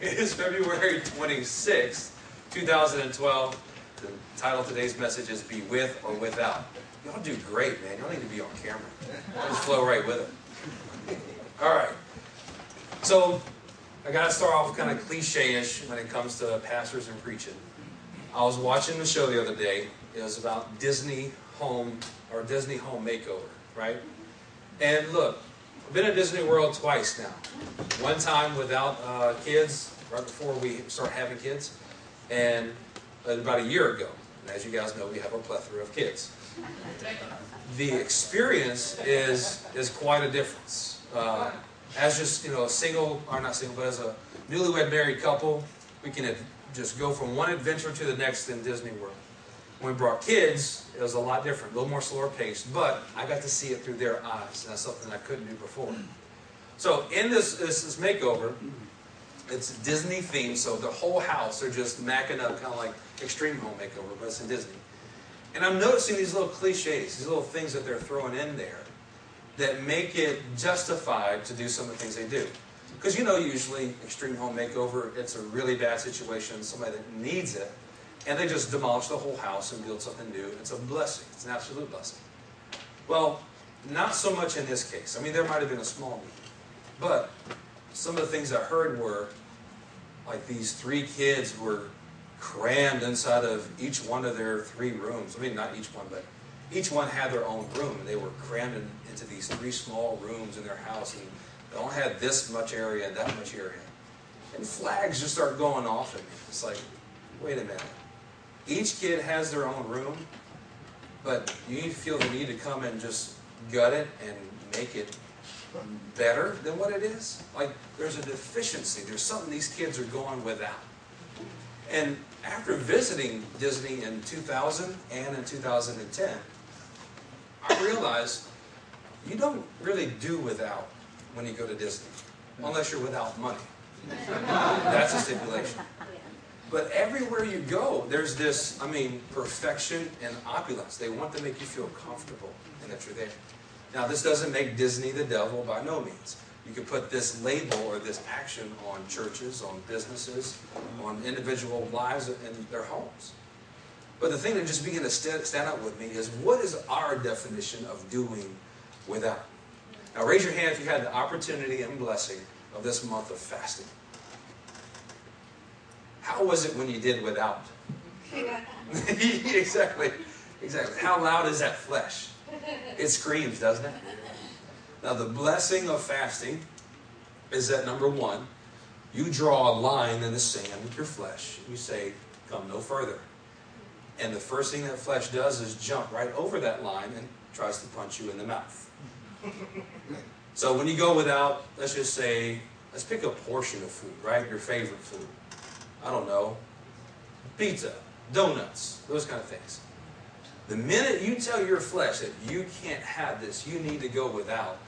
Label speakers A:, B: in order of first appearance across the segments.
A: It is February 26th, 2012. The title of today's message is Be With or Without. Y'all do great, man. Y'all need to be on camera. Just flow right with it. All right. So, I got to start off kind of cliche ish when it comes to pastors and preaching. I was watching the show the other day. It was about Disney home or Disney home makeover, right? And look, I've been at Disney World twice now. One time without uh, kids, right before we start having kids, and about a year ago. And as you guys know, we have a plethora of kids. The experience is is quite a difference. Uh, as just you know, a single or not single, but as a newlywed married couple, we can just go from one adventure to the next in Disney World. When we brought kids, it was a lot different, a little more slower paced, but I got to see it through their eyes, and that's something I couldn't do before. So in this, this, this makeover, it's Disney themed, so the whole house are just macking up, kind of like Extreme Home Makeover, but it's in Disney. And I'm noticing these little cliches, these little things that they're throwing in there that make it justified to do some of the things they do. Because you know, usually, Extreme Home Makeover, it's a really bad situation, somebody that needs it, and they just demolish the whole house and build something new. It's a blessing, it's an absolute blessing. Well, not so much in this case. I mean, there might have been a small need. But some of the things I heard were like these three kids were crammed inside of each one of their three rooms. I mean, not each one, but each one had their own room, and they were crammed in, into these three small rooms in their house, and they all had this much area and that much area. And flags just start going off at me. It's like, wait a minute. Each kid has their own room, but you feel the need to come and just gut it and make it better than what it is. Like there's a deficiency. There's something these kids are going without. And after visiting Disney in 2000 and in 2010, I realized you don't really do without when you go to Disney, unless you're without money. That's a stipulation. But everywhere you go, there's this, I mean, perfection and opulence. They want to make you feel comfortable and that you're there. Now, this doesn't make Disney the devil by no means. You could put this label or this action on churches, on businesses, on individual lives in their homes. But the thing that just began to stand out with me is what is our definition of doing without? Now, raise your hand if you had the opportunity and blessing of this month of fasting. How was it when you did without? exactly. Exactly. How loud is that flesh? It screams, doesn't it? Now, the blessing of fasting is that number one, you draw a line in the sand with your flesh. You say, come no further. And the first thing that flesh does is jump right over that line and tries to punch you in the mouth. so when you go without, let's just say, let's pick a portion of food, right? Your favorite food. I don't know, pizza, donuts, those kind of things. The minute you tell your flesh that you can't have this, you need to go without,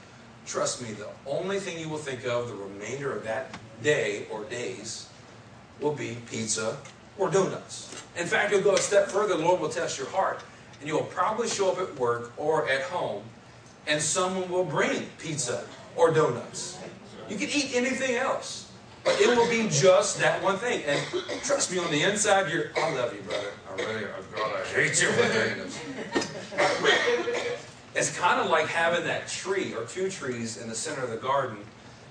A: trust me, the only thing you will think of the remainder of that day or days will be pizza or donuts. In fact, you'll go a step further, the Lord will test your heart. And you'll probably show up at work or at home, and someone will bring pizza or donuts. You can eat anything else. But it will be just that one thing. And trust me, on the inside, you're, I love you, brother. I really, I've got to hate you, It's kind of like having that tree or two trees in the center of the garden,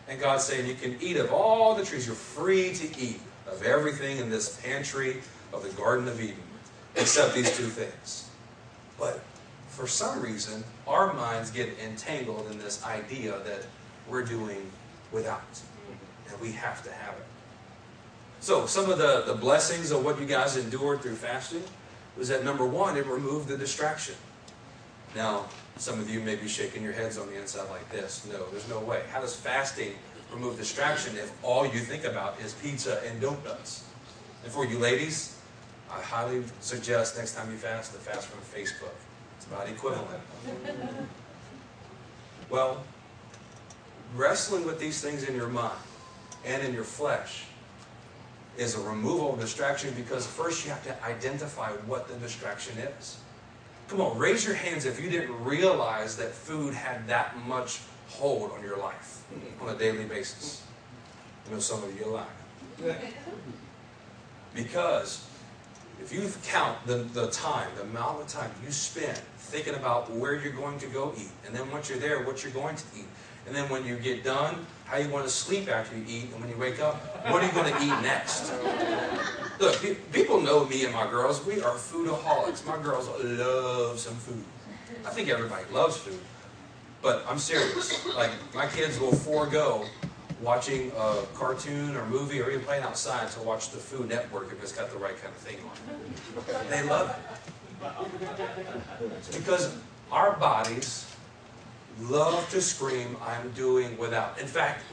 A: and God saying, You can eat of all the trees. You're free to eat of everything in this pantry of the Garden of Eden, except these two things. But for some reason, our minds get entangled in this idea that we're doing without we have to have it. So, some of the, the blessings of what you guys endured through fasting was that number one, it removed the distraction. Now, some of you may be shaking your heads on the inside like this. No, there's no way. How does fasting remove distraction if all you think about is pizza and donuts? And for you ladies, I highly suggest next time you fast to fast from Facebook. It's about equivalent. well, wrestling with these things in your mind and in your flesh is a removal of distraction because first you have to identify what the distraction is. Come on, raise your hands if you didn't realize that food had that much hold on your life on a daily basis. I know some of you lying. Because if you count the, the time, the amount of time you spend thinking about where you're going to go eat, and then once you're there, what you're going to eat, and then when you get done, how you want to sleep after you eat, and when you wake up, what are you going to eat next? Look, people know me and my girls. We are foodaholics. My girls love some food. I think everybody loves food. But I'm serious. Like, my kids will forego watching a cartoon or movie or even playing outside to watch the Food Network if it's got the right kind of thing on. They love it. It's because our bodies love to scream, I'm doing without. In fact,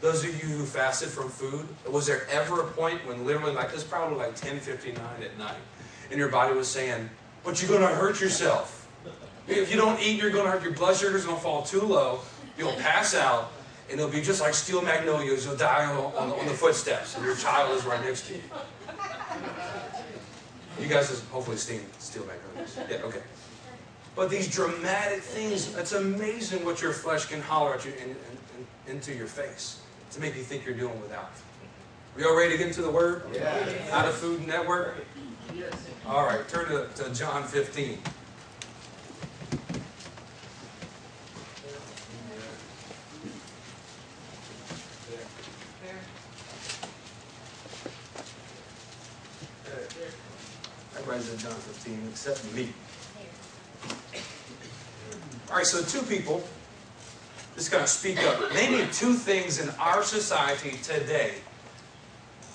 A: those of you who fasted from food, was there ever a point when literally like this probably like 10:59 at night, and your body was saying, "But you're going to hurt yourself. If you don't eat, you're going to hurt your blood sugar's going to fall too low. You'll pass out, and it'll be just like steel magnolias. You'll die on, on, on the footsteps, and your child is right next to you." You guys have hopefully seen steel magnolias. Yeah, okay. But these dramatic things, it's amazing what your flesh can holler at you in, in, in, into your face to make you think you're doing without. We all ready to get into the Word?
B: Yeah.
A: Out of Food Network? Yes. All right, turn to, to John 15. Everybody's in John 15 except me. All right, so two people just going to speak up. Name me two things in our society today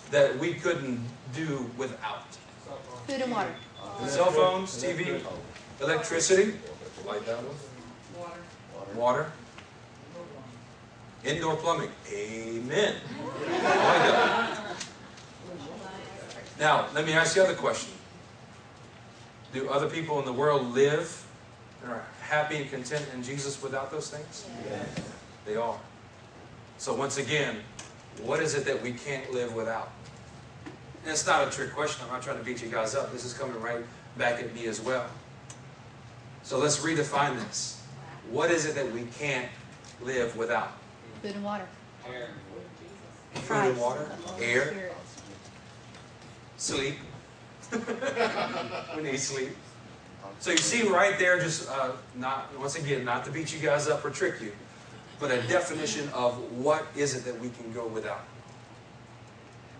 A: that we couldn't do without.
C: Food and water.
A: Cell phones, TV, electricity, light that one.
B: Water.
A: Water. Indoor plumbing. Amen. Now, let me ask you the other question. Do other people in the world live and are happy and content in Jesus without those things?
B: Yes.
A: They are. So once again, what is it that we can't live without? And it's not a trick question. I'm not trying to beat you guys up. This is coming right back at me as well. So let's redefine this. What is it that we can't live without?
C: Food and water.
B: Air.
A: Food and water, air, sleep. we need sleep. So you see right there, just uh, not once again, not to beat you guys up or trick you, but a definition of what is it that we can go without.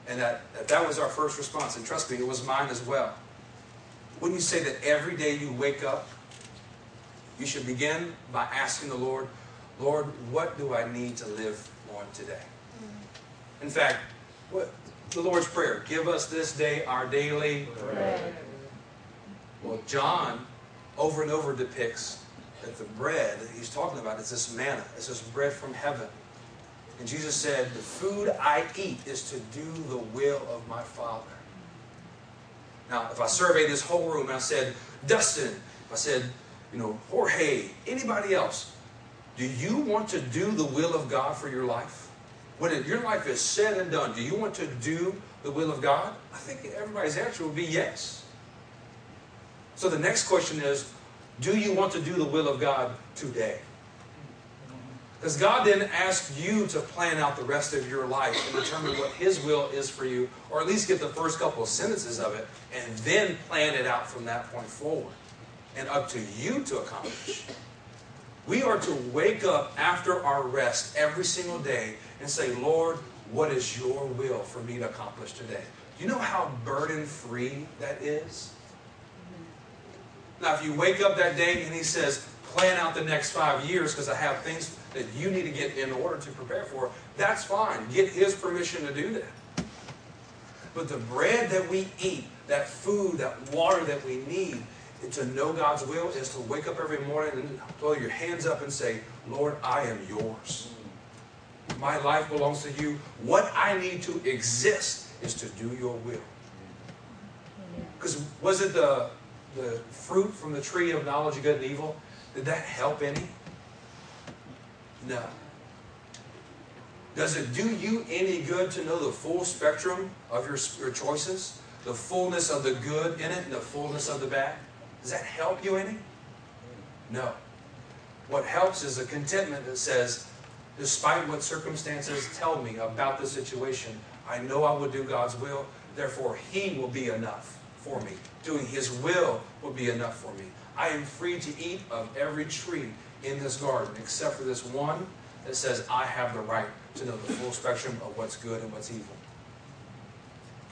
A: And that, that that was our first response, and trust me, it was mine as well. Wouldn't you say that every day you wake up, you should begin by asking the Lord, Lord, what do I need to live on today? In fact, what the Lord's Prayer, give us this day our daily
C: Bread.
A: Well, John over and over depicts that the bread that he's talking about is this manna, it's this bread from heaven. And Jesus said, The food I eat is to do the will of my Father. Now, if I surveyed this whole room and I said, Dustin, if I said, you know, Jorge, anybody else, do you want to do the will of God for your life? When your life is said and done, do you want to do the will of God? I think everybody's answer would be yes. So the next question is, do you want to do the will of God today? Because God didn't ask you to plan out the rest of your life and determine what His will is for you, or at least get the first couple of sentences of it, and then plan it out from that point forward. And up to you to accomplish. We are to wake up after our rest every single day and say, Lord, what is your will for me to accomplish today? You know how burden free that is? Now, if you wake up that day and he says, plan out the next five years because I have things that you need to get in order to prepare for, that's fine. Get his permission to do that. But the bread that we eat, that food, that water that we need to know God's will is to wake up every morning and throw your hands up and say, Lord, I am yours. My life belongs to you. What I need to exist is to do your will. Because was it the the fruit from the tree of knowledge of good and evil, did that help any? No. Does it do you any good to know the full spectrum of your, your choices? The fullness of the good in it and the fullness of the bad? Does that help you any? No. What helps is a contentment that says, despite what circumstances tell me about the situation, I know I will do God's will. Therefore, He will be enough for me. Doing His will will be enough for me. I am free to eat of every tree in this garden, except for this one that says I have the right to know the full spectrum of what's good and what's evil.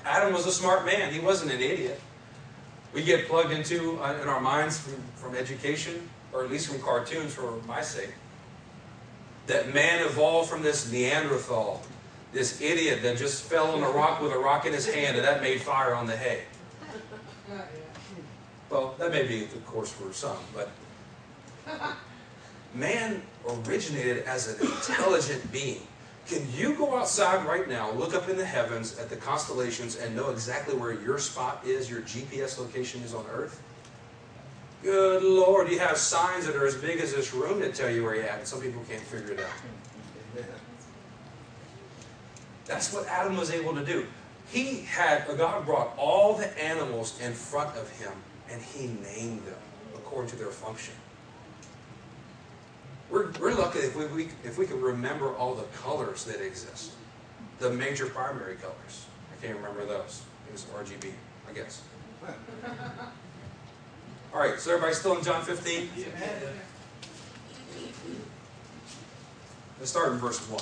A: Adam was a smart man. He wasn't an idiot. We get plugged into uh, in our minds from, from education, or at least from cartoons for my sake, that man evolved from this Neanderthal, this idiot that just fell on a rock with a rock in his hand and that made fire on the hay. Well, that may be the course for some, but man originated as an intelligent being. Can you go outside right now, look up in the heavens at the constellations, and know exactly where your spot is, your GPS location is on Earth? Good Lord, you have signs that are as big as this room that tell you where you're at, and some people can't figure it out. That's what Adam was able to do. He had, God brought all the animals in front of him, and he named them according to their function. We're, we're lucky if we, we, if we can remember all the colors that exist. The major primary colors. I can't remember those. It was RGB, I guess. All right, so everybody still in John 15? Let's start in verse 1.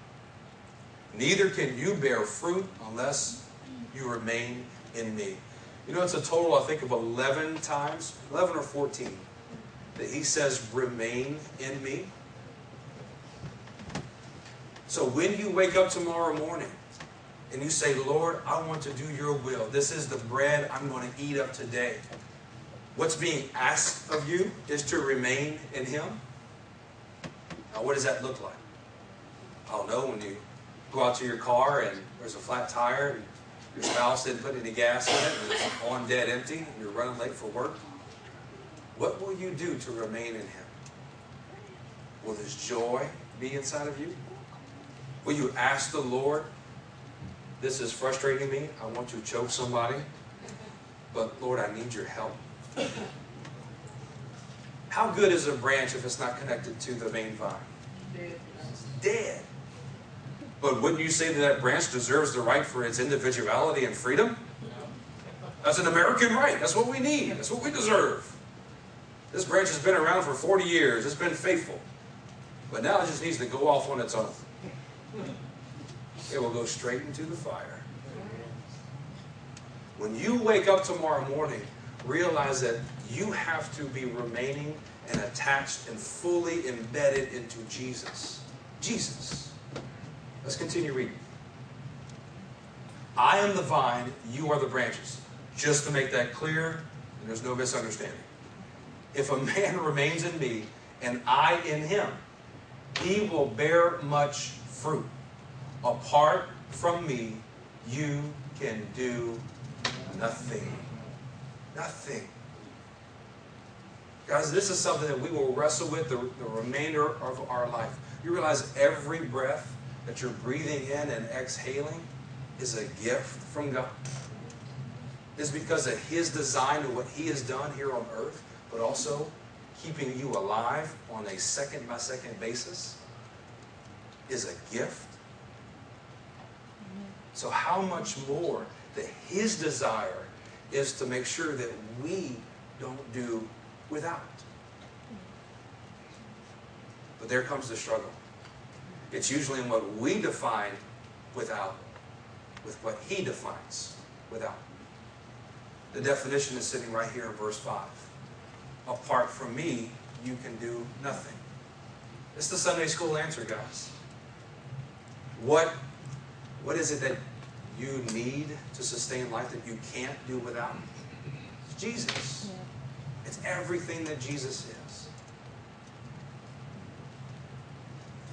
A: Neither can you bear fruit unless you remain in me. You know, it's a total, I think, of 11 times, 11 or 14, that he says, remain in me. So when you wake up tomorrow morning and you say, Lord, I want to do your will, this is the bread I'm going to eat of today. What's being asked of you is to remain in him. Now, what does that look like? I'll know when you go out to your car and there's a flat tire and your spouse didn't put any gas in it and it's on dead empty and you're running late for work. What will you do to remain in Him? Will His joy be inside of you? Will you ask the Lord, this is frustrating me, I want to choke somebody, but Lord, I need your help? How good is a branch if it's not connected to the main vine? It's dead. But wouldn't you say that that branch deserves the right for its individuality and freedom? That's an American right. That's what we need. That's what we deserve. This branch has been around for 40 years. It's been faithful. But now it just needs to go off on its own. It will go straight into the fire. When you wake up tomorrow morning, realize that you have to be remaining and attached and fully embedded into Jesus. Jesus. Let's continue reading. I am the vine, you are the branches. Just to make that clear, and there's no misunderstanding. If a man remains in me and I in him, he will bear much fruit. Apart from me, you can do nothing. Nothing. Guys, this is something that we will wrestle with the, the remainder of our life. You realize every breath that you're breathing in and exhaling is a gift from God. It's because of His design and what He has done here on earth, but also keeping you alive on a second by second basis is a gift. So, how much more that His desire is to make sure that we don't do without. But there comes the struggle. It's usually in what we define without, with what he defines without. The definition is sitting right here in verse 5. Apart from me, you can do nothing. It's the Sunday school answer, guys. What, what is it that you need to sustain life that you can't do without? It's Jesus. Yeah. It's everything that Jesus is.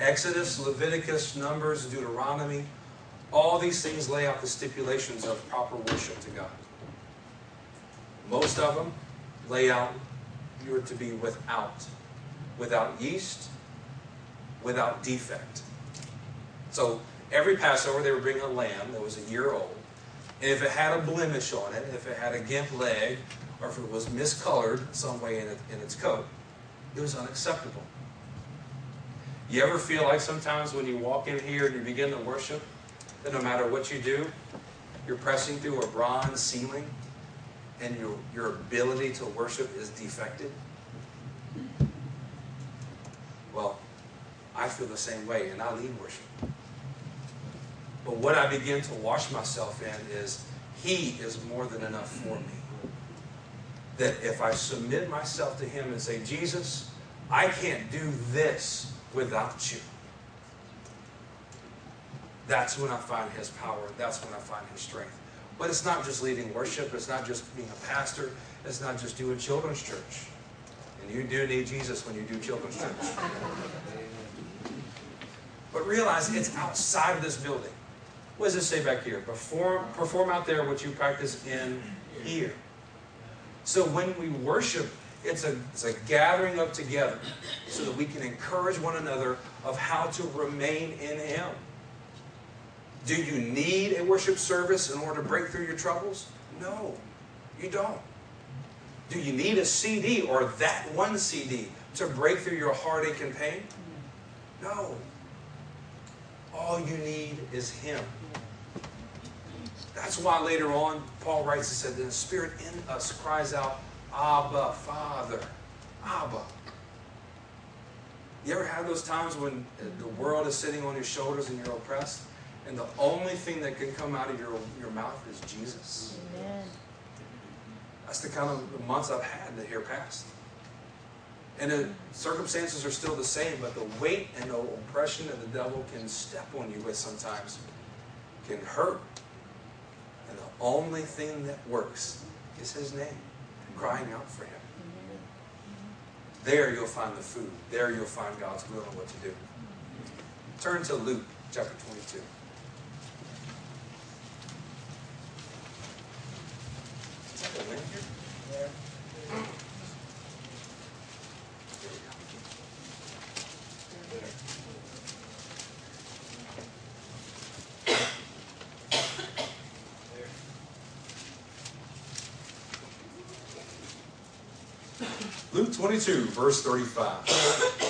A: Exodus, Leviticus, Numbers, Deuteronomy, All these things lay out the stipulations of proper worship to God. Most of them lay out you are to be without, without yeast, without defect. So every Passover they would bring a lamb that was a year old, and if it had a blemish on it, if it had a gimp leg, or if it was miscolored some way in, it, in its coat, it was unacceptable. You ever feel like sometimes when you walk in here and you begin to worship, that no matter what you do, you're pressing through a bronze ceiling and your, your ability to worship is defected? Well, I feel the same way and I lead worship. But what I begin to wash myself in is He is more than enough for me. That if I submit myself to Him and say, Jesus, I can't do this without you. That's when I find His power. That's when I find His strength. But it's not just leading worship. It's not just being a pastor. It's not just doing children's church. And you do need Jesus when you do children's church. But realize it's outside of this building. What does it say back here? Perform, perform out there what you practice in here. So when we worship, it's a, it's a gathering up together so that we can encourage one another of how to remain in Him. Do you need a worship service in order to break through your troubles? No, you don't. Do you need a CD or that one CD to break through your heartache and pain? No. All you need is Him. That's why later on, Paul writes and said, The Spirit in us cries out, Abba, Father. Abba. You ever have those times when the world is sitting on your shoulders and you're oppressed? And the only thing that can come out of your, your mouth is Jesus.
C: Amen.
A: That's the kind of months I've had that here past. And the circumstances are still the same, but the weight and the oppression that the devil can step on you with sometimes can hurt. And the only thing that works is his name, crying out for him. There you'll find the food. There you'll find God's will and what to do. Turn to Luke chapter 22. Is that the wind here? There we go. Luke 22, verse 35.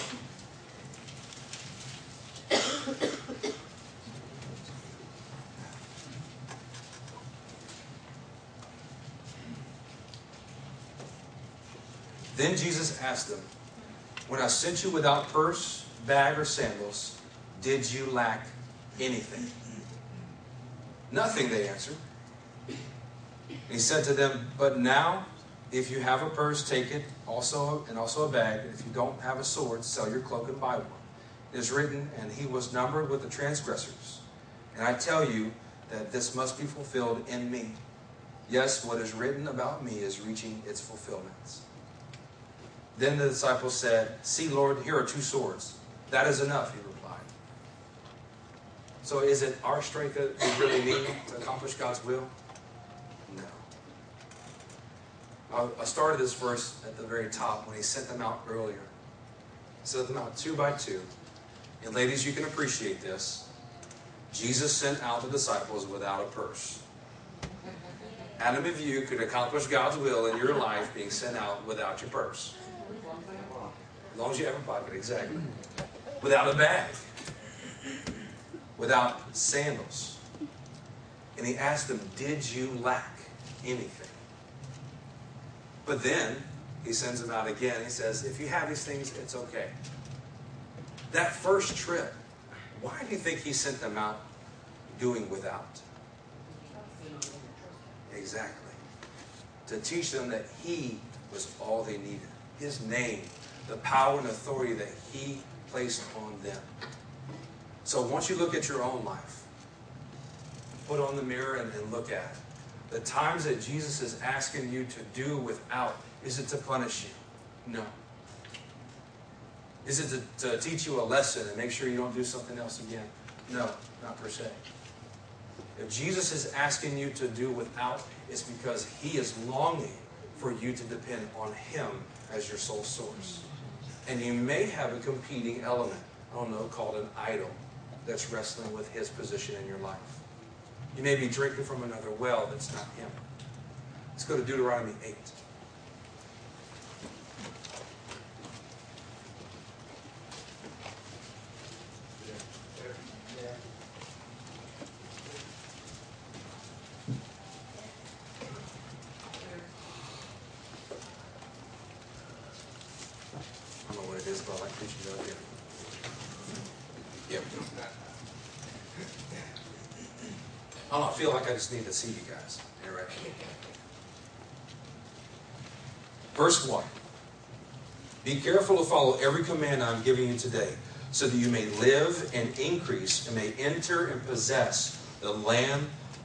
A: Then Jesus asked them, When I sent you without purse, bag, or sandals, did you lack anything? Nothing, they answered. And he said to them, But now, if you have a purse, take it, also and also a bag. If you don't have a sword, sell your cloak and buy one. It is written, And he was numbered with the transgressors. And I tell you that this must be fulfilled in me. Yes, what is written about me is reaching its fulfillments. Then the disciples said, See, Lord, here are two swords. That is enough, he replied. So is it our strength that we really need to accomplish God's will? No. I- started this verse at the very top when he sent them out earlier. He sent them out two by two. And ladies, you can appreciate this. Jesus sent out the disciples without a purse. Many of you could accomplish God's will in your life being sent out without your purse? As long as you have a pocket, exactly. Without a bag. Without sandals. And he asked them, Did you lack anything? But then he sends them out again. He says, If you have these things, it's okay. That first trip, why do you think he sent them out doing without? Exactly. To teach them that he was all they needed. His name, the power and authority that he placed on them. So once you look at your own life, put on the mirror and, and look at it. The times that Jesus is asking you to do without, is it to punish you? No. Is it to, to teach you a lesson and make sure you don't do something else again? No, not per se. If Jesus is asking you to do without, it's because he is longing for you to depend on him as your sole source. And you may have a competing element, I don't know, called an idol that's wrestling with his position in your life. You may be drinking from another well that's not him. Let's go to Deuteronomy 8. I don't know what it is, but I like preaching out here. Yep. I don't know, I feel like I just need to see you guys. You're right. Verse 1. Be careful to follow every command I'm giving you today, so that you may live and increase and may enter and possess the land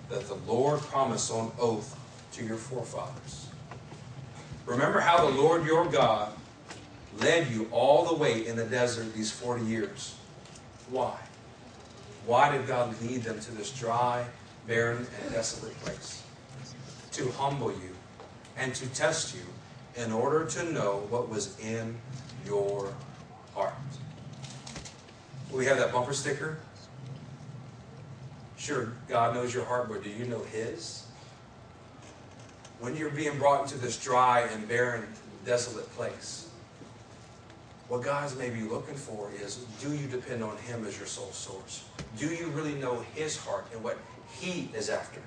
A: that the Lord promised on oath to your forefathers. Remember how the Lord your God led you all the way in the desert these 40 years. Why? Why did God lead them to this dry, barren, and desolate place? To humble you and to test you in order to know what was in your heart. We have that bumper sticker. Sure, God knows your heart, but do you know His? When you're being brought into this dry and barren, desolate place, what God's maybe looking for is do you depend on Him as your sole source? Do you really know His heart and what He is after?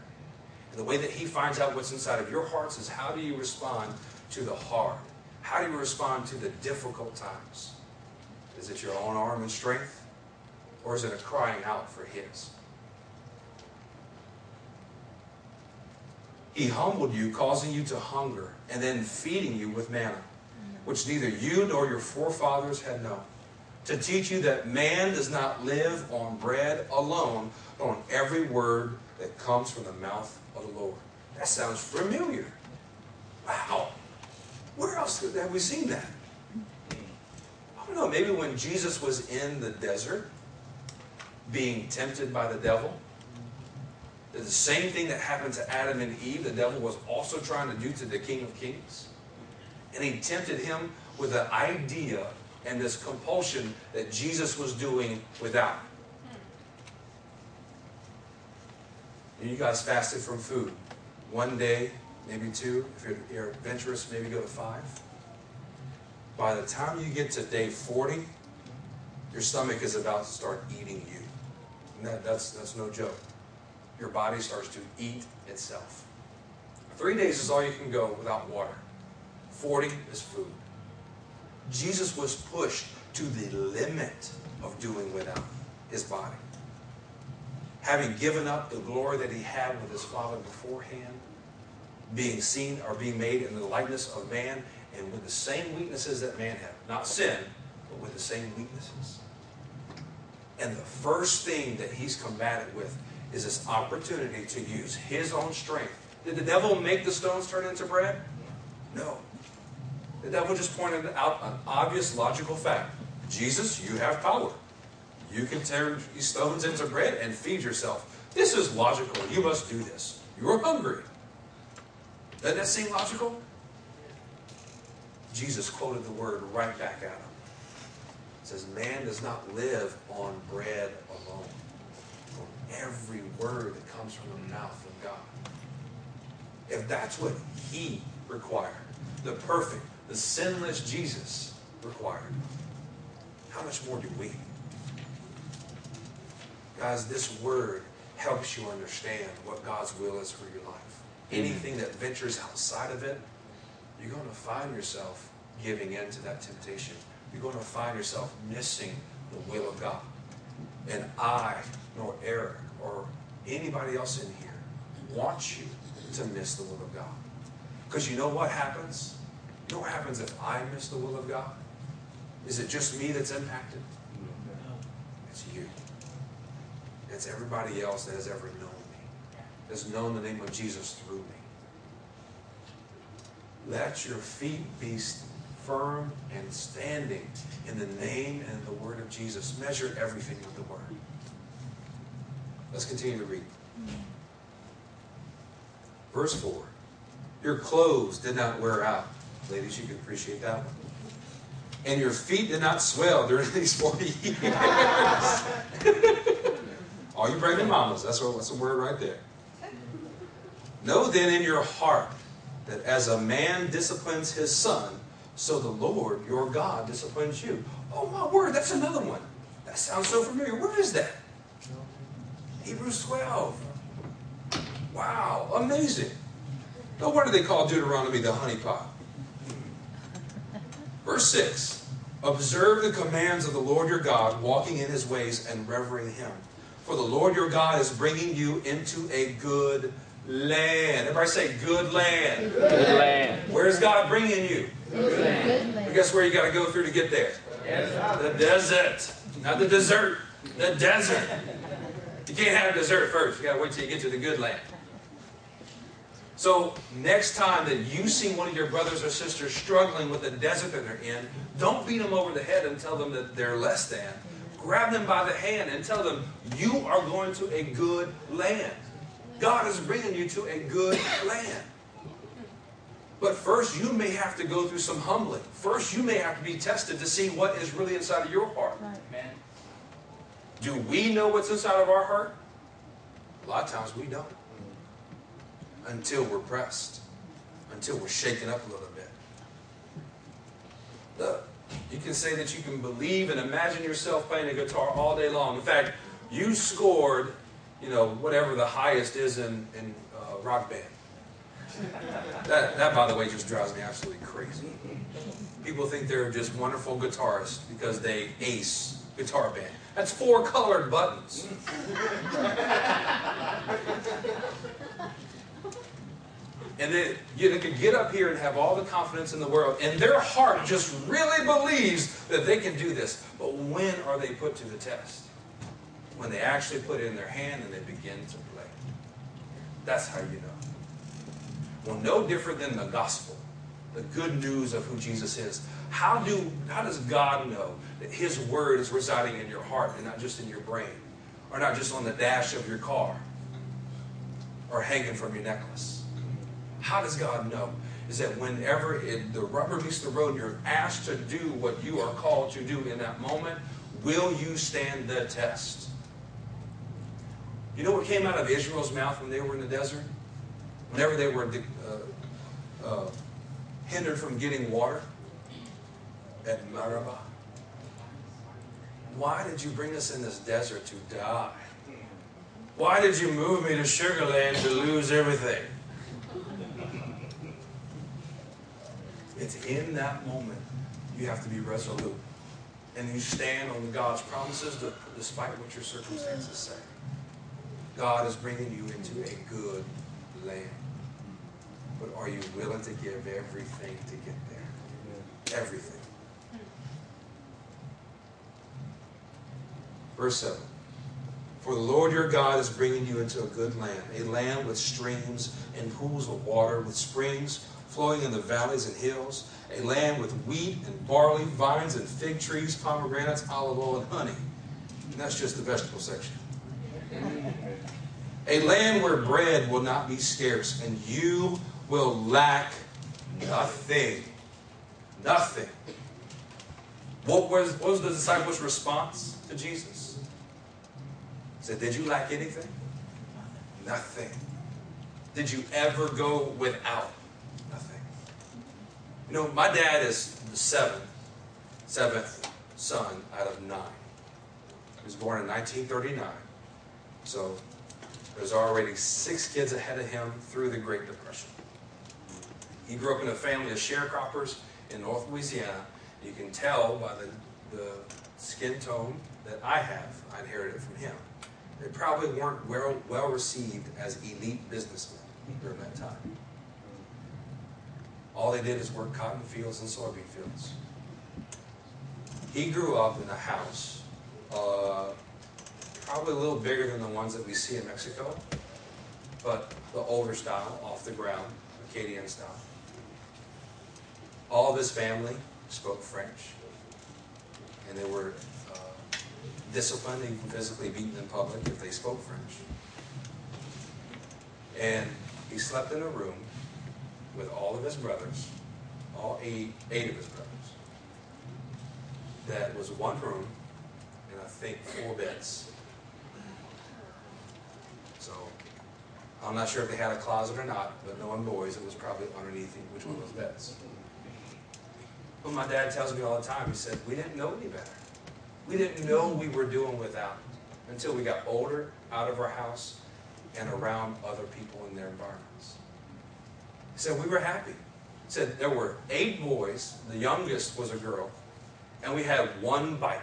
A: And the way that He finds out what's inside of your hearts is how do you respond to the hard? How do you respond to the difficult times? Is it your own arm and strength? Or is it a crying out for His? He humbled you, causing you to hunger, and then feeding you with manna which neither you nor your forefathers had known, to teach you that man does not live on bread alone, but on every word that comes from the mouth of the Lord. That sounds familiar. Wow. Where else have we seen that? I don't know, maybe when Jesus was in the desert, being tempted by the devil, the same thing that happened to Adam and Eve, the devil was also trying to do to the King of Kings and he tempted him with an idea and this compulsion that Jesus was doing without. Hmm. And you guys fasted from food. One day, maybe two. If you're, you're adventurous, maybe go to five. By the time you get to day 40, your stomach is about to start eating you. And that, that's, that's no joke. Your body starts to eat itself. Three days is all you can go without water. 40 is food. Jesus was pushed to the limit of doing without his body. Having given up the glory that he had with his Father beforehand, being seen or being made in the likeness of man, and with the same weaknesses that man had. Not sin, but with the same weaknesses. And the first thing that he's combated with is this opportunity to use his own strength. Did the devil make the stones turn into bread? No. The devil just pointed out an obvious logical fact. Jesus, you have power. You can turn these stones into bread and feed yourself. This is logical. You must do this. You're hungry. Doesn't that seem logical? Jesus quoted the word right back at him. It says, Man does not live on bread alone, on every word that comes from the mouth of God. If that's what he required, the perfect, the sinless Jesus required. How much more do we? Guys, this word helps you understand what God's will is for your life. Anything that ventures outside of it, you're going to find yourself giving in to that temptation. You're going to find yourself missing the will of God. And I, nor Eric, or anybody else in here, wants you to miss the will of God. Because you know what happens? You know what happens if I miss the will of God? Is it just me that's impacted? No. It's you. It's everybody else that has ever known me, has known the name of Jesus through me. Let your feet be firm and standing in the name and the word of Jesus. Measure everything with the word. Let's continue to read. Mm-hmm. Verse 4 Your clothes did not wear out. Ladies, you can appreciate that one. And your feet did not swell during these 40 years. All you pregnant mamas, that's, what, the word right there. Know then in your heart that as a man disciplines his son, so the Lord your God disciplines you. Oh my word, that's another one. That sounds so familiar. Where is that? Hebrews 12. Wow, amazing. No wonder they call Deuteronomy the honeypot. Verse 6 Observe the commands of the Lord your God, walking in his ways and revering him. For the Lord your God is bringing you into a good land. Everybody say, good land.
B: Good land.
A: Where's God bringing you?
C: Good land.
A: And guess where you got to go through to get there? The desert. Not the dessert. The desert. You can't have dessert first. You got to wait till you get to the good land. So, next time that you see one of your brothers or sisters struggling with the desert that they're in, don't beat them over the head and tell them that they're less than. Grab them by the hand and tell them, You are going to a good land. God is bringing you to a good land. But first, you may have to go through some humbling. First, you may have to be tested to see what is really inside of your heart.
C: Right.
B: Amen.
A: Do we know what's inside of our heart? A lot of times we don't. Until we're pressed, until we're shaken up a little bit. Look, you can say that you can believe and imagine yourself playing a guitar all day long. In fact, you scored, you know, whatever the highest is in, in uh, rock band. That, that, by the way, just drives me absolutely crazy. People think they're just wonderful guitarists because they ace guitar band. That's four colored buttons. and they, could get up here and have all the confidence in the world, and their heart just really believes that they can do this. But when are they put to the test? When they actually put it in their hand and they begin to play. That's how you know. Well, no different than the gospel, the good news of who Jesus is. How do how does God know that His word is residing in your heart and not just in your brain, or not just on the dash of your car, or hanging from your necklace? How does God know? Is that whenever it, the rubber meets the road, you're asked to do what you are called to do in that moment, will you stand the test? You know what came out of Israel's mouth when they were in the desert? Whenever they were uh, uh, hindered from getting water at Meribah. Why did you bring us in this desert to die? Why did you move me to Sugar Land to lose everything? It's in that moment you have to be resolute. And you stand on God's promises despite what your circumstances say. God is bringing you into a good land. But are you willing to give everything to get there? Everything. Verse 7. For the Lord your God is bringing you into a good land, a land with streams and pools of water, with springs flowing in the valleys and hills, a land with wheat and barley, vines and fig trees, pomegranates, olive oil, and honey. And that's just the vegetable section. A land where bread will not be scarce, and you will lack nothing. Nothing. What was, what was the disciples' response to Jesus? He said, Did you lack anything? Nothing. Did you ever go without? You know, my dad is the seventh, seventh son out of nine. He was born in 1939. So there's already six kids ahead of him through the Great Depression. He grew up in a family of sharecroppers in North Louisiana. You can tell by the, the skin tone that I have. I inherited from him. They probably weren't well, well received as elite businessmen during that time. All they did is work cotton fields and soybean fields. He grew up in a house, uh, probably a little bigger than the ones that we see in Mexico, but the older style, off the ground, Acadian style. All of his family spoke French, and they were uh, disciplined, and physically beaten in public if they spoke French. And he slept in a room with all of his brothers, all eight, eight of his brothers. That was one room, and I think four beds. So, I'm not sure if they had a closet or not, but knowing boys, it was probably underneath which one of those beds. But my dad tells me all the time, he said, we didn't know any better. We didn't know we were doing without until we got older, out of our house, and around other people in their environments. He said, we were happy. He said, there were eight boys, the youngest was a girl, and we had one bike.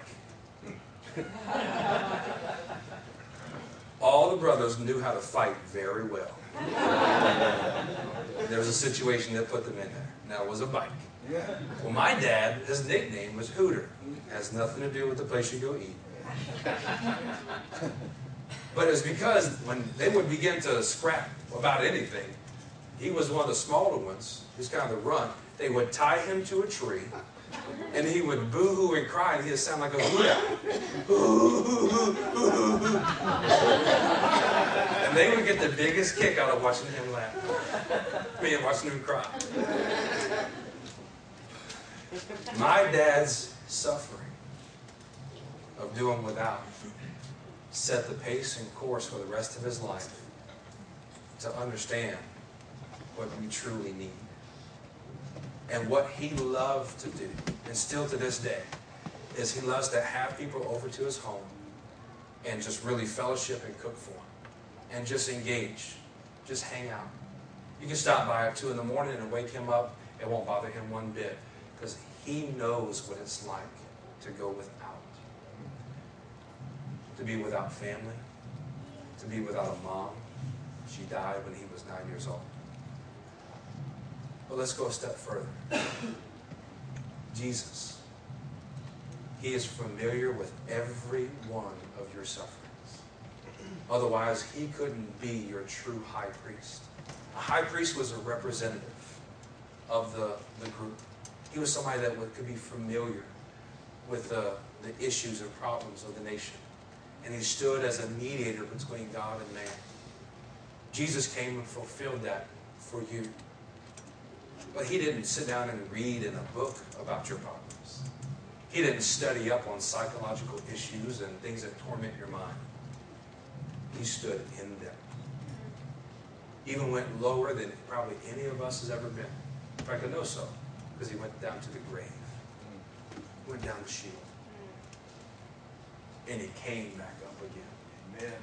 A: All the brothers knew how to fight very well. there was a situation that put them in there. Now it was a bike. Well, my dad, his nickname was Hooter. It has nothing to do with the place you go eat. But it's because when they would begin to scrap about anything, he was one of the smaller ones. He's kind of the runt. They would tie him to a tree, and he would boo-hoo and cry, and he'd sound like a Buddha. and they would get the biggest kick out of watching him laugh. Mean, watching him cry. My dad's suffering of doing without set the pace and course for the rest of his life to understand what we truly need. And what he loved to do, and still to this day, is he loves to have people over to his home and just really fellowship and cook for him. And just engage. Just hang out. You can stop by at 2 in the morning and wake him up. It won't bother him one bit. Because he knows what it's like to go without. To be without family. To be without a mom. She died when he was nine years old. But let's go a step further. Jesus. He is familiar with every one of your sufferings. Otherwise, he couldn't be your true high priest. A high priest was a representative of the, the group. He was somebody that would, could be familiar with the, the issues and problems of the nation. And he stood as a mediator between God and man. Jesus came and fulfilled that for you. But he didn't sit down and read in a book about your problems. He didn't study up on psychological issues and things that torment your mind. He stood in them. Even went lower than probably any of us has ever been. In fact, I know so, because he went down to the grave. Went down the Sheol. And he came back up again. Amen.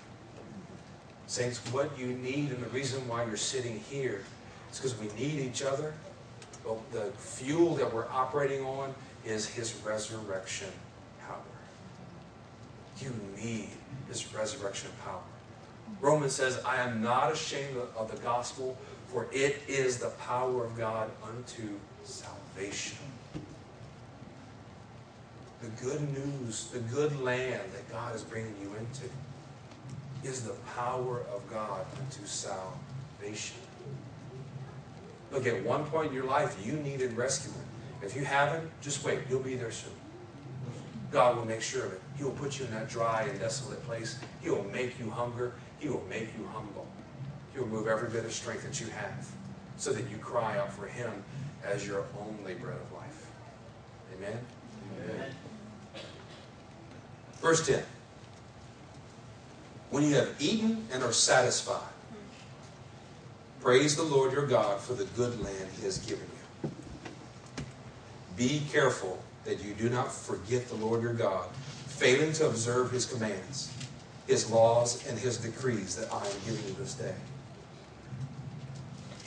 A: Saints, what you need and the reason why you're sitting here is because we need each other. The fuel that we're operating on is his resurrection power. You need his resurrection power. Romans says, I am not ashamed of the gospel, for it is the power of God unto salvation. The good news, the good land that God is bringing you into is the power of God unto salvation. Look, at one point in your life, you needed rescuing. If you haven't, just wait. You'll be there soon. God will make sure of it. He will put you in that dry and desolate place. He will make you hunger. He will make you humble. He will move every bit of strength that you have so that you cry out for Him as your only bread of life. Amen? Amen. Verse 10. When you have eaten and are satisfied, praise the Lord your God for the good land He has given you. Be careful that you do not forget the Lord your God, failing to observe His commands, His laws, and His decrees that I am giving you this day.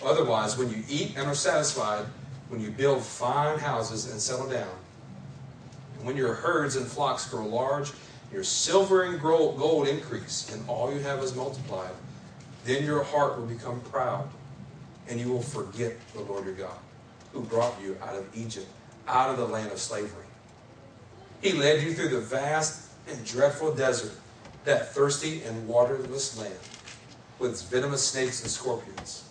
A: Otherwise, when you eat and are satisfied, when you build fine houses and settle down, when your herds and flocks grow large, your silver and gold increase, and all you have is multiplied, then your heart will become proud, and you will forget the Lord your God, who brought you out of Egypt, out of the land of slavery. He led you through the vast and dreadful desert, that thirsty and waterless land, with its venomous snakes and scorpions.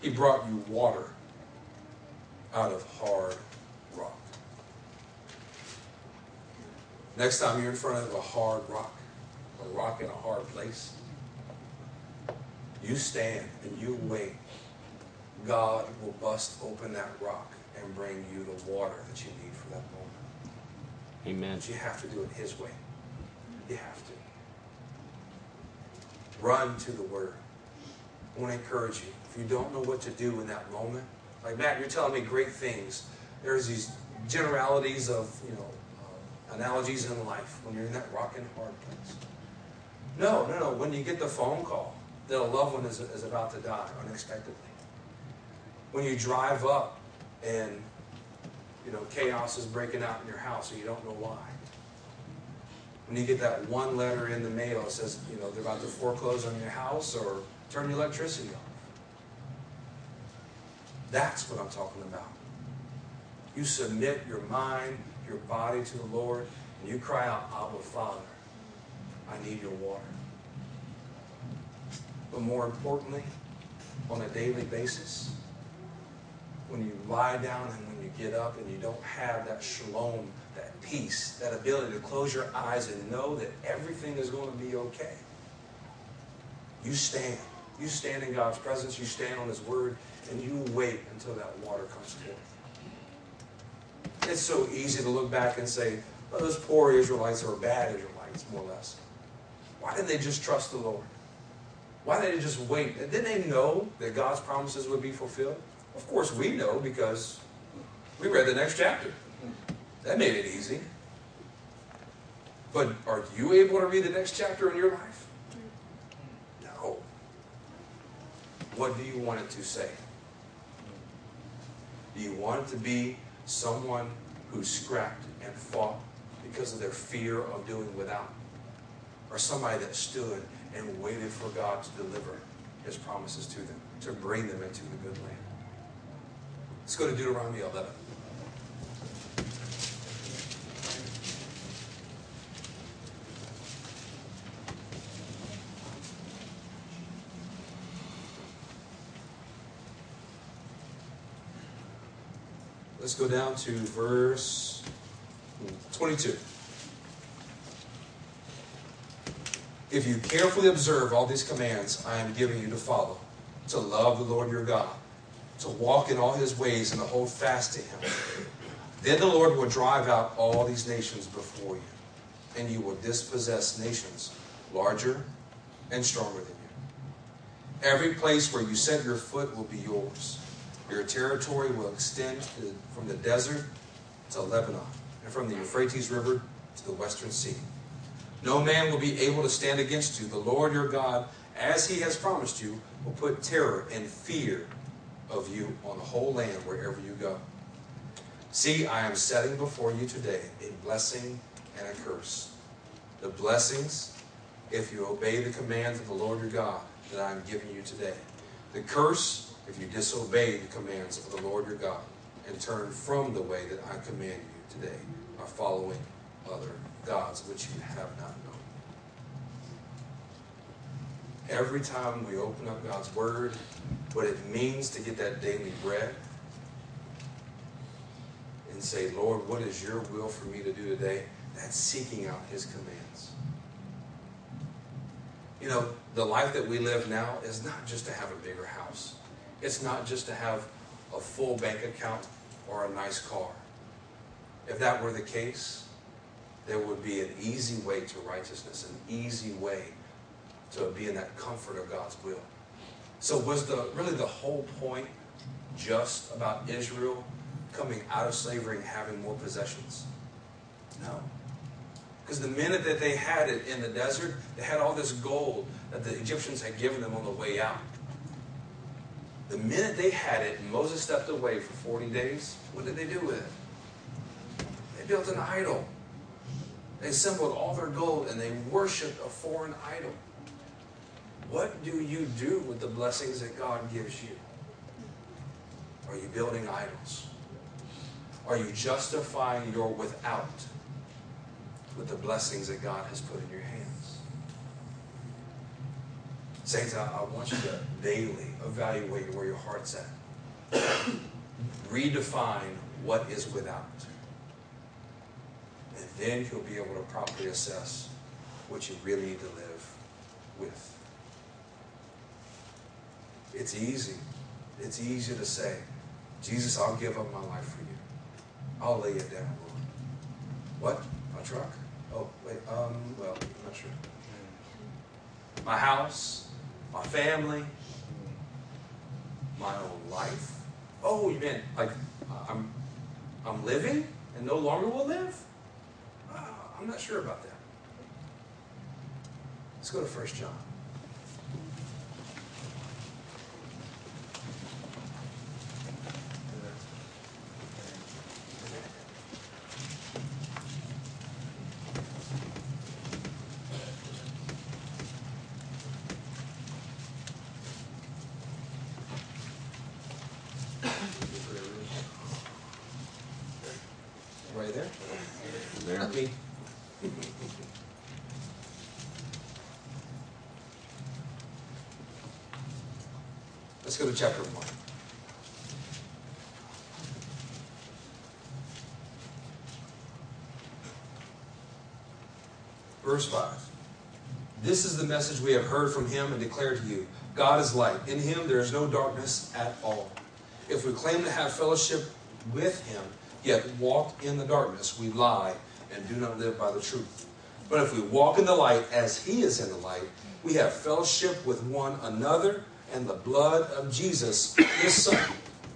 A: He brought you water out of hard rock. Next time you're in front of a hard rock, a rock in a hard place, you stand and you wait God will bust open that rock and bring you the water that you need for that moment.
B: Amen.
A: But you have to do it His way. You have to. Run to the Word. I want to encourage you. If you don't know what to do in that moment, like Matt, you're telling me great things. There's these generalities of, you know, uh, analogies in life when you're in that rock and hard place. No, no, no. When you get the phone call that a loved one is, is about to die unexpectedly. When you drive up and, you know, chaos is breaking out in your house and you don't know why. When you get that one letter in the mail that says, you know, they're about to foreclose on your house or turn your electricity off. That's what I'm talking about. You submit your mind, your body to the Lord, and you cry out, Abba, Father, I need your water. But more importantly, on a daily basis, when you lie down and when you get up and you don't have that shalom, that peace, that ability to close your eyes and know that everything is going to be okay. You stand. You stand in God's presence, you stand on His Word, and you wait until that water comes forth. It's so easy to look back and say, well, those poor Israelites are bad Israelites, more or less. Why didn't they just trust the Lord? Why didn't they just wait? Didn't they know that God's promises would be fulfilled? Of course, we know because we read the next chapter. That made it easy. But are you able to read the next chapter in your life? No. What do you want it to say? Do you want it to be someone who scrapped and fought because of their fear of doing without? Or somebody that stood and waited for God to deliver his promises to them, to bring them into the good land? Let's go to Deuteronomy 11. Let's go down to verse 22. If you carefully observe all these commands I am giving you to follow, to love the Lord your God, to walk in all his ways and to hold fast to him, then the Lord will drive out all these nations before you, and you will dispossess nations larger and stronger than you. Every place where you set your foot will be yours. Your territory will extend to, from the desert to Lebanon, and from the Euphrates River to the western sea. No man will be able to stand against you. The Lord your God, as he has promised you, will put terror and fear of you on the whole land wherever you go. See, I am setting before you today a blessing and a curse. The blessings, if you obey the commands of the Lord your God that I am giving you today. The curse, if you disobey the commands of the Lord your God and turn from the way that I command you today by following other gods which you have not known. Every time we open up God's Word, what it means to get that daily bread, and say, Lord, what is your will for me to do today? That's seeking out His commands. You know, the life that we live now is not just to have a bigger house, it's not just to have a full bank account or a nice car. If that were the case, there would be an easy way to righteousness, an easy way to be in that comfort of God's will. So was the really the whole point just about Israel coming out of slavery and having more possessions? No. Because the minute that they had it in the desert, they had all this gold that the Egyptians had given them on the way out. The minute they had it, Moses stepped away for 40 days, what did they do with it? They built an idol. They assembled all their gold and they worshiped a foreign idol. What do you do with the blessings that God gives you? Are you building idols? Are you justifying your without with the blessings that God has put in your hands? Saints, I, I want you to daily evaluate where your heart's at. Redefine what is without. Then you'll be able to properly assess what you really need to live with. It's easy it's easy to say, Jesus, I'll give up my life for you. I'll lay it down, Lord. What? My truck? Oh, wait, um, well, I'm not sure. My house, my family, my own life. Oh, you mean like I'm, I'm living and no longer will live? I'm not sure about that. Let's go to First John. Right there?
B: There.
A: Not me. Let's chapter 1. Verse 5. This is the message we have heard from him and declare to you God is light. In him there is no darkness at all. If we claim to have fellowship with him, yet walk in the darkness, we lie and do not live by the truth. But if we walk in the light as he is in the light, we have fellowship with one another, and the blood of Jesus, his son,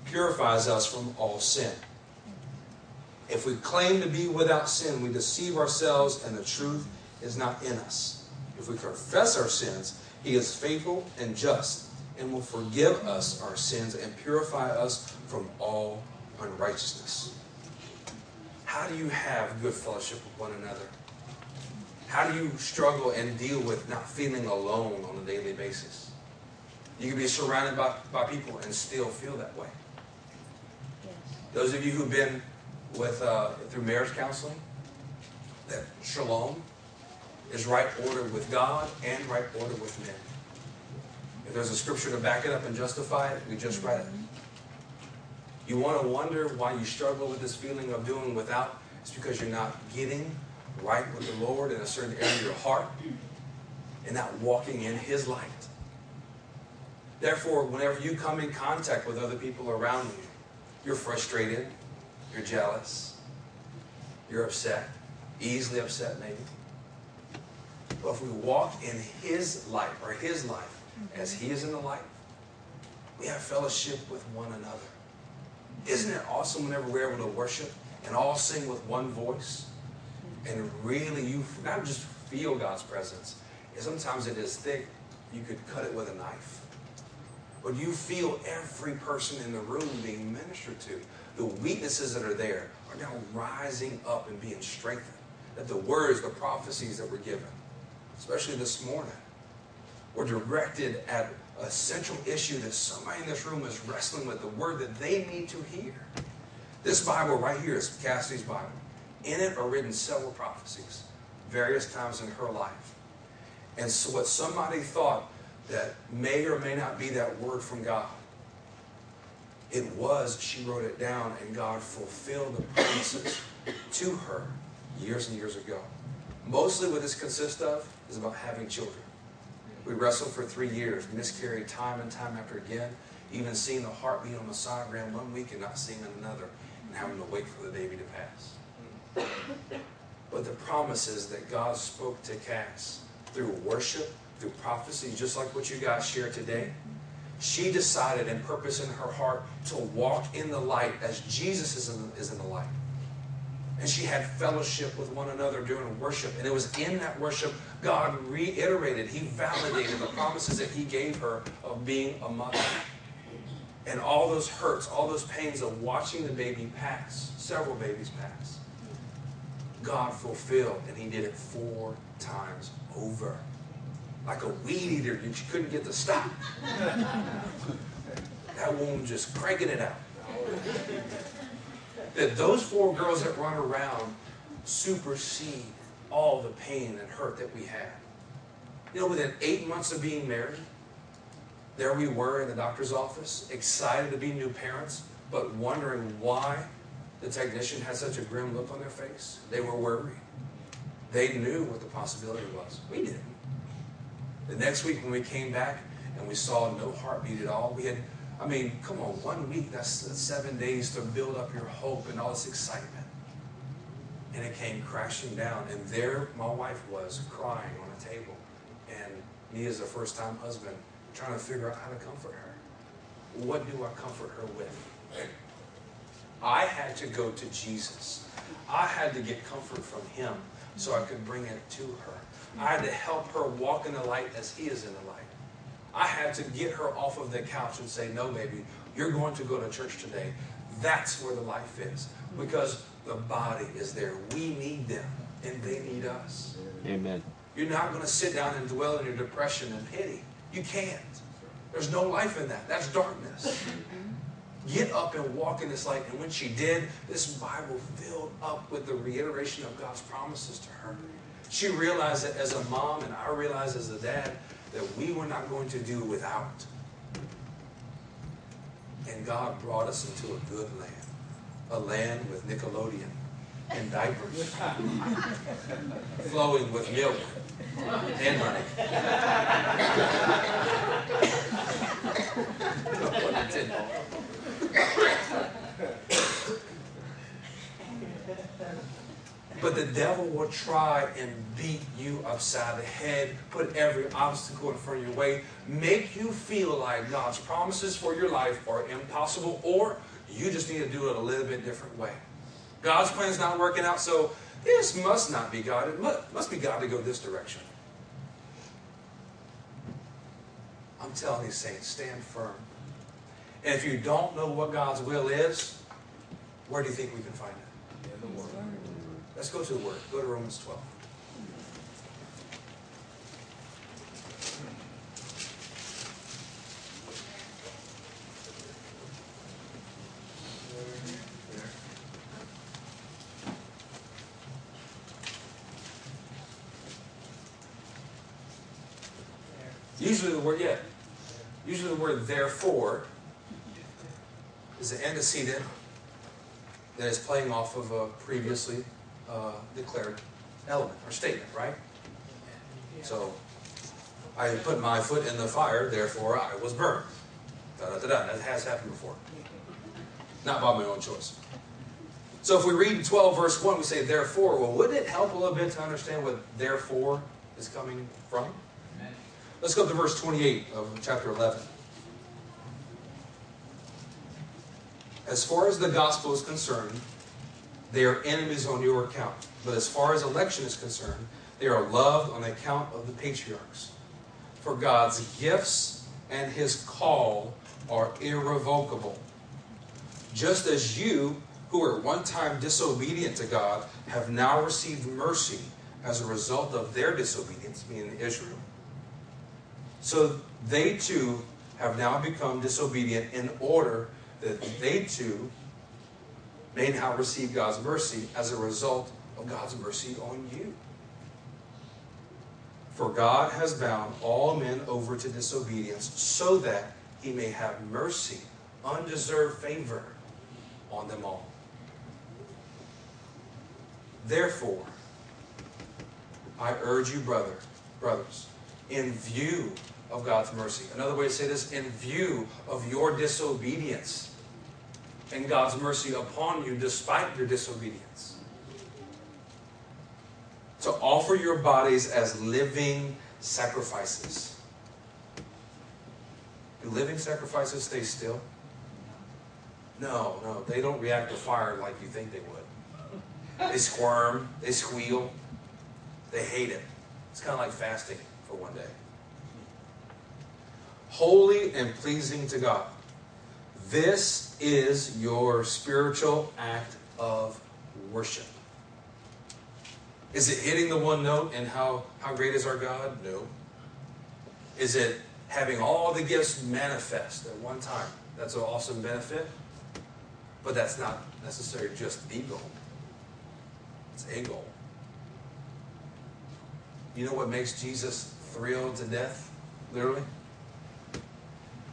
A: purifies us from all sin. If we claim to be without sin, we deceive ourselves, and the truth is not in us. If we confess our sins, he is faithful and just and will forgive us our sins and purify us from all unrighteousness. How do you have good fellowship with one another? How do you struggle and deal with not feeling alone on a daily basis? You can be surrounded by, by people and still feel that way.
C: Yes.
A: Those of you who've been with uh, through marriage counseling, that shalom is right order with God and right order with men. If there's a scripture to back it up and justify it, we just read it. You want to wonder why you struggle with this feeling of doing without? It's because you're not getting right with the Lord in a certain area of your heart and not walking in His light. Therefore, whenever you come in contact with other people around you, you're frustrated, you're jealous, you're upset, easily upset maybe. But if we walk in His light or His life mm-hmm. as He is in the light, we have fellowship with one another. Isn't it awesome whenever we're able to worship and all sing with one voice? And really, you not just feel God's presence, sometimes it is thick, you could cut it with a knife. But you feel every person in the room being ministered to. The weaknesses that are there are now rising up and being strengthened. That the words, the prophecies that were given, especially this morning, were directed at a central issue that somebody in this room is wrestling with, the word that they need to hear. This Bible right here is Cassidy's Bible. In it are written several prophecies, various times in her life. And so what somebody thought that may or may not be that word from God, it was, she wrote it down, and God fulfilled the promises to her years and years ago. Mostly what this consists of is about having children. We wrestled for three years, miscarried time and time after again, even seeing the heartbeat on the sonogram one week and not seeing another, and having to wait for the baby to pass. But the promises that God spoke to Cass through worship, through prophecy, just like what you guys share today, she decided and purpose in her heart to walk in the light as Jesus is in, is in the light. And she had fellowship with one another during worship. And it was in that worship God reiterated, He validated the promises that He gave her of being a mother. And all those hurts, all those pains of watching the baby pass, several babies pass, God fulfilled. And He did it four times over. Like a weed eater, that you couldn't get to stop. That woman just cranking it out that those four girls that run around supersede all the pain and hurt that we had. You know, within eight months of being married, there we were in the doctor's office, excited to be new parents, but wondering why the technician had such a grim look on their face. They were worried. They knew what the possibility was. We didn't. The next week when we came back and we saw no heartbeat at all, we had I mean, come on, one week, that's, seven days to build up your hope and all this excitement. And it came crashing down. And there my wife was crying on a table. And me as a first time husband trying to figure out how to comfort her. What do I comfort her with? I had to go to Jesus. I had to get comfort from him so I could bring it to her. I had to help her walk in the light as he is in the light. I had to get her off of the couch and say, No, baby, you're going to go to church today. That's where the life is. Because the body is there. We need them, and they need us.
B: Amen.
A: You're not going to sit down and dwell in your depression and pity. You can't. There's no life in that. That's darkness. Get up and walk in this light. And when she did, this Bible filled up with the reiteration of God's promises to her. She realized that as a mom, and I realized as a dad, that we were not going to do without. And God brought us into a good land, a land with Nickelodeon and diapers, flowing with milk and honey. But the devil will try and beat you upside the head, put every obstacle in front of your way, make you feel like God's promises for your life are impossible, or you just need to do it a little bit different way. God's plan is not working out, so this must not be God. It must be God to go this direction. I'm telling you, saints, stand firm. And if you don't know what God's will is, where do you think we can find it? Let's go to the Word. Go to Romans 12. Usually the word, yeah. Usually the word therefore is an antecedent that is playing off of a previously uh, declared element or statement, right? So, I put my foot in the fire, therefore I was burned. Da, da, da, da. That has happened before. Not by my own choice. So if we read 12 verse 1, we say therefore. Well, wouldn't it help a little bit to understand what therefore is coming from? Let's go to verse 28 of chapter 11. As far as the gospel is concerned, they are enemies on your account. But as far as election is concerned, they are loved on account of the patriarchs. For God's gifts and his call are irrevocable. Just as you, who were one time disobedient to God, have now received mercy as a result of their disobedience, meaning Israel. So they too have now become disobedient in order that they too may now receive God's mercy as a result of God's mercy on you. For God has bound all men over to disobedience so that he may have mercy, undeserved favor on them all. Therefore, I urge you, brother, brothers, in view of God's mercy. Another way to say this, in view of your disobedience and God's mercy upon you despite your disobedience. To offer your bodies as living sacrifices. Do living sacrifices stay still? No, no, they don't react to fire like you think they would. They squirm, they squeal, they hate it. It's kind of like fasting for one day holy and pleasing to God. This is your spiritual act of worship. Is it hitting the one note and how, how great is our God? No. Is it having all the gifts manifest at one time? That's an awesome benefit. But that's not necessarily just the goal. It's a goal. You know what makes Jesus thrilled to death? Literally?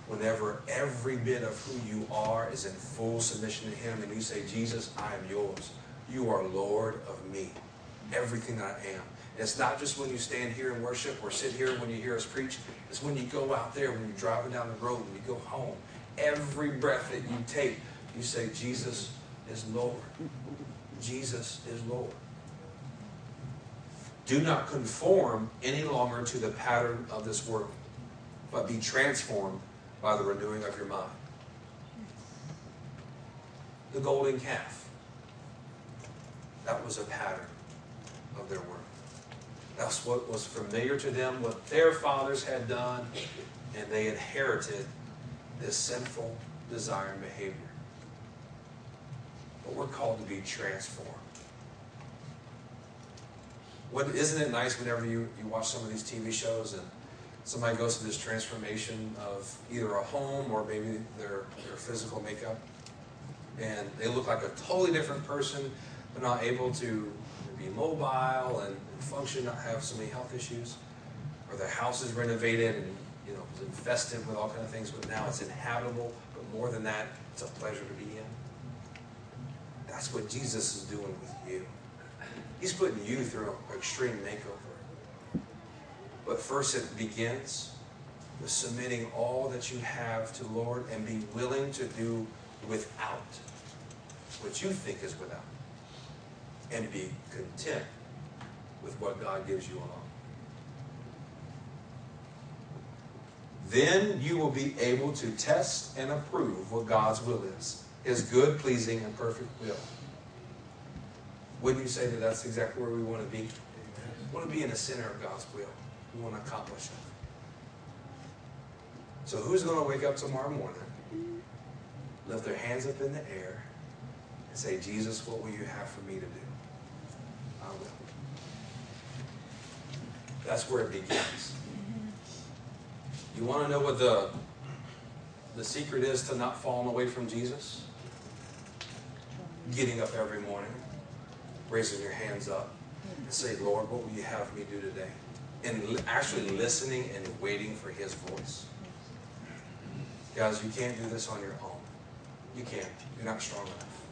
A: Whenever every bit of who you are is in full submission to Him and you say, Jesus, I am yours. You are Lord of me. Everything I am. it's not just when you stand here and worship or sit here when you hear us preach. It's when you go out there, when you're driving down the road, when you go home. every breath that you take, you say, Jesus is Lord. Jesus is Lord. Do not conform any longer to the pattern of this world, but be transformed by the renewing of your mind. The golden calf. That was a pattern of their work. That's what was familiar to them, what their fathers had done, and they inherited this sinful desire and behavior. But we're called to be transformed. What, isn't it nice whenever you, you watch some of these TV shows and somebody goes through this transformation of either a home or maybe their, their physical makeup, and they look like a totally different person. They're not able to be mobile and, and function, not have so many health issues, or their house is renovated and you know was infested with all kind of things, but now it's inhabitable. But more than that, it's a pleasure to be in. That's what Jesus is doing with you. He's putting you through an extreme makeover. But first, it begins with submitting all that you have to Lord and be willing to do without what you think is without. And be content with what God gives you alone. Then you will be able to test and approve what God's will is His good, pleasing, and perfect will. Wouldn't you say that that's exactly where we want to be? We want to be in the center of God's will. We want to accomplish it. So who's going to wake up tomorrow morning, lift their hands up in the air, and say, Jesus, what will you have for me to do? I will. That's where it begins. Mm-hmm. You want to know what the, the secret is to not falling away from Jesus? Getting up every morning, raising your hands up, and say, Lord, what will you have me do today? And actually listening and waiting for his voice. Guys, you can't do this on your own. You can't. You're not strong enough.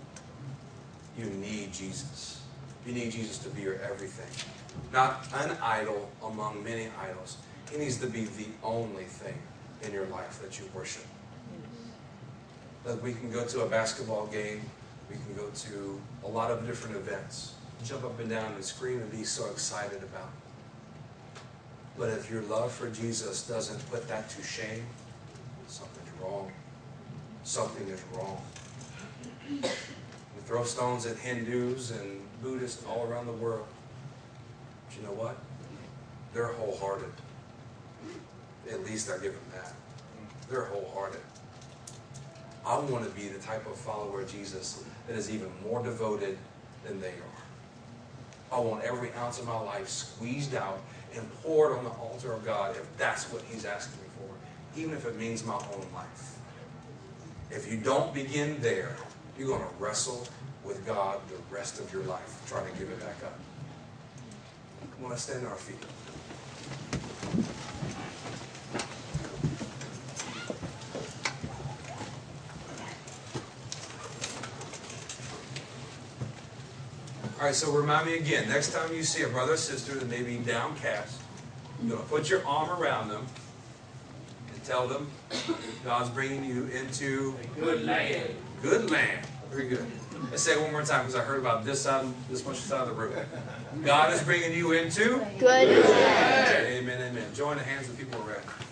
A: You need Jesus. You need Jesus to be your everything. Not an idol among many idols. He needs to be the only thing in your life that you worship. That we can go to a basketball game, we can go to a lot of different events, jump up and down and scream and be so excited about. But if your love for Jesus doesn't put that to shame, something's wrong. Something is wrong. We throw stones at Hindus and Buddhists all around the world. But you know what? They're wholehearted. At least I give them that. They're wholehearted. I want to be the type of follower of Jesus that is even more devoted than they are. I want every ounce of my life squeezed out and pour it on the altar of God if that's what He's asking me for, even if it means my own life. If you don't begin there, you're going to wrestle with God the rest of your life, trying to give it back up. Come on, let's stand on our feet. Right, so remind me again, next time you see a brother or sister that may be downcast, you're going to put your arm around them and tell them God's bringing you into
D: Good land.
A: good land. Very good. Let's say it one more time because I heard about this side, this much side of the room. God is bringing you into
C: Good. Land.
A: Amen, amen. Join the hands of the people around. you.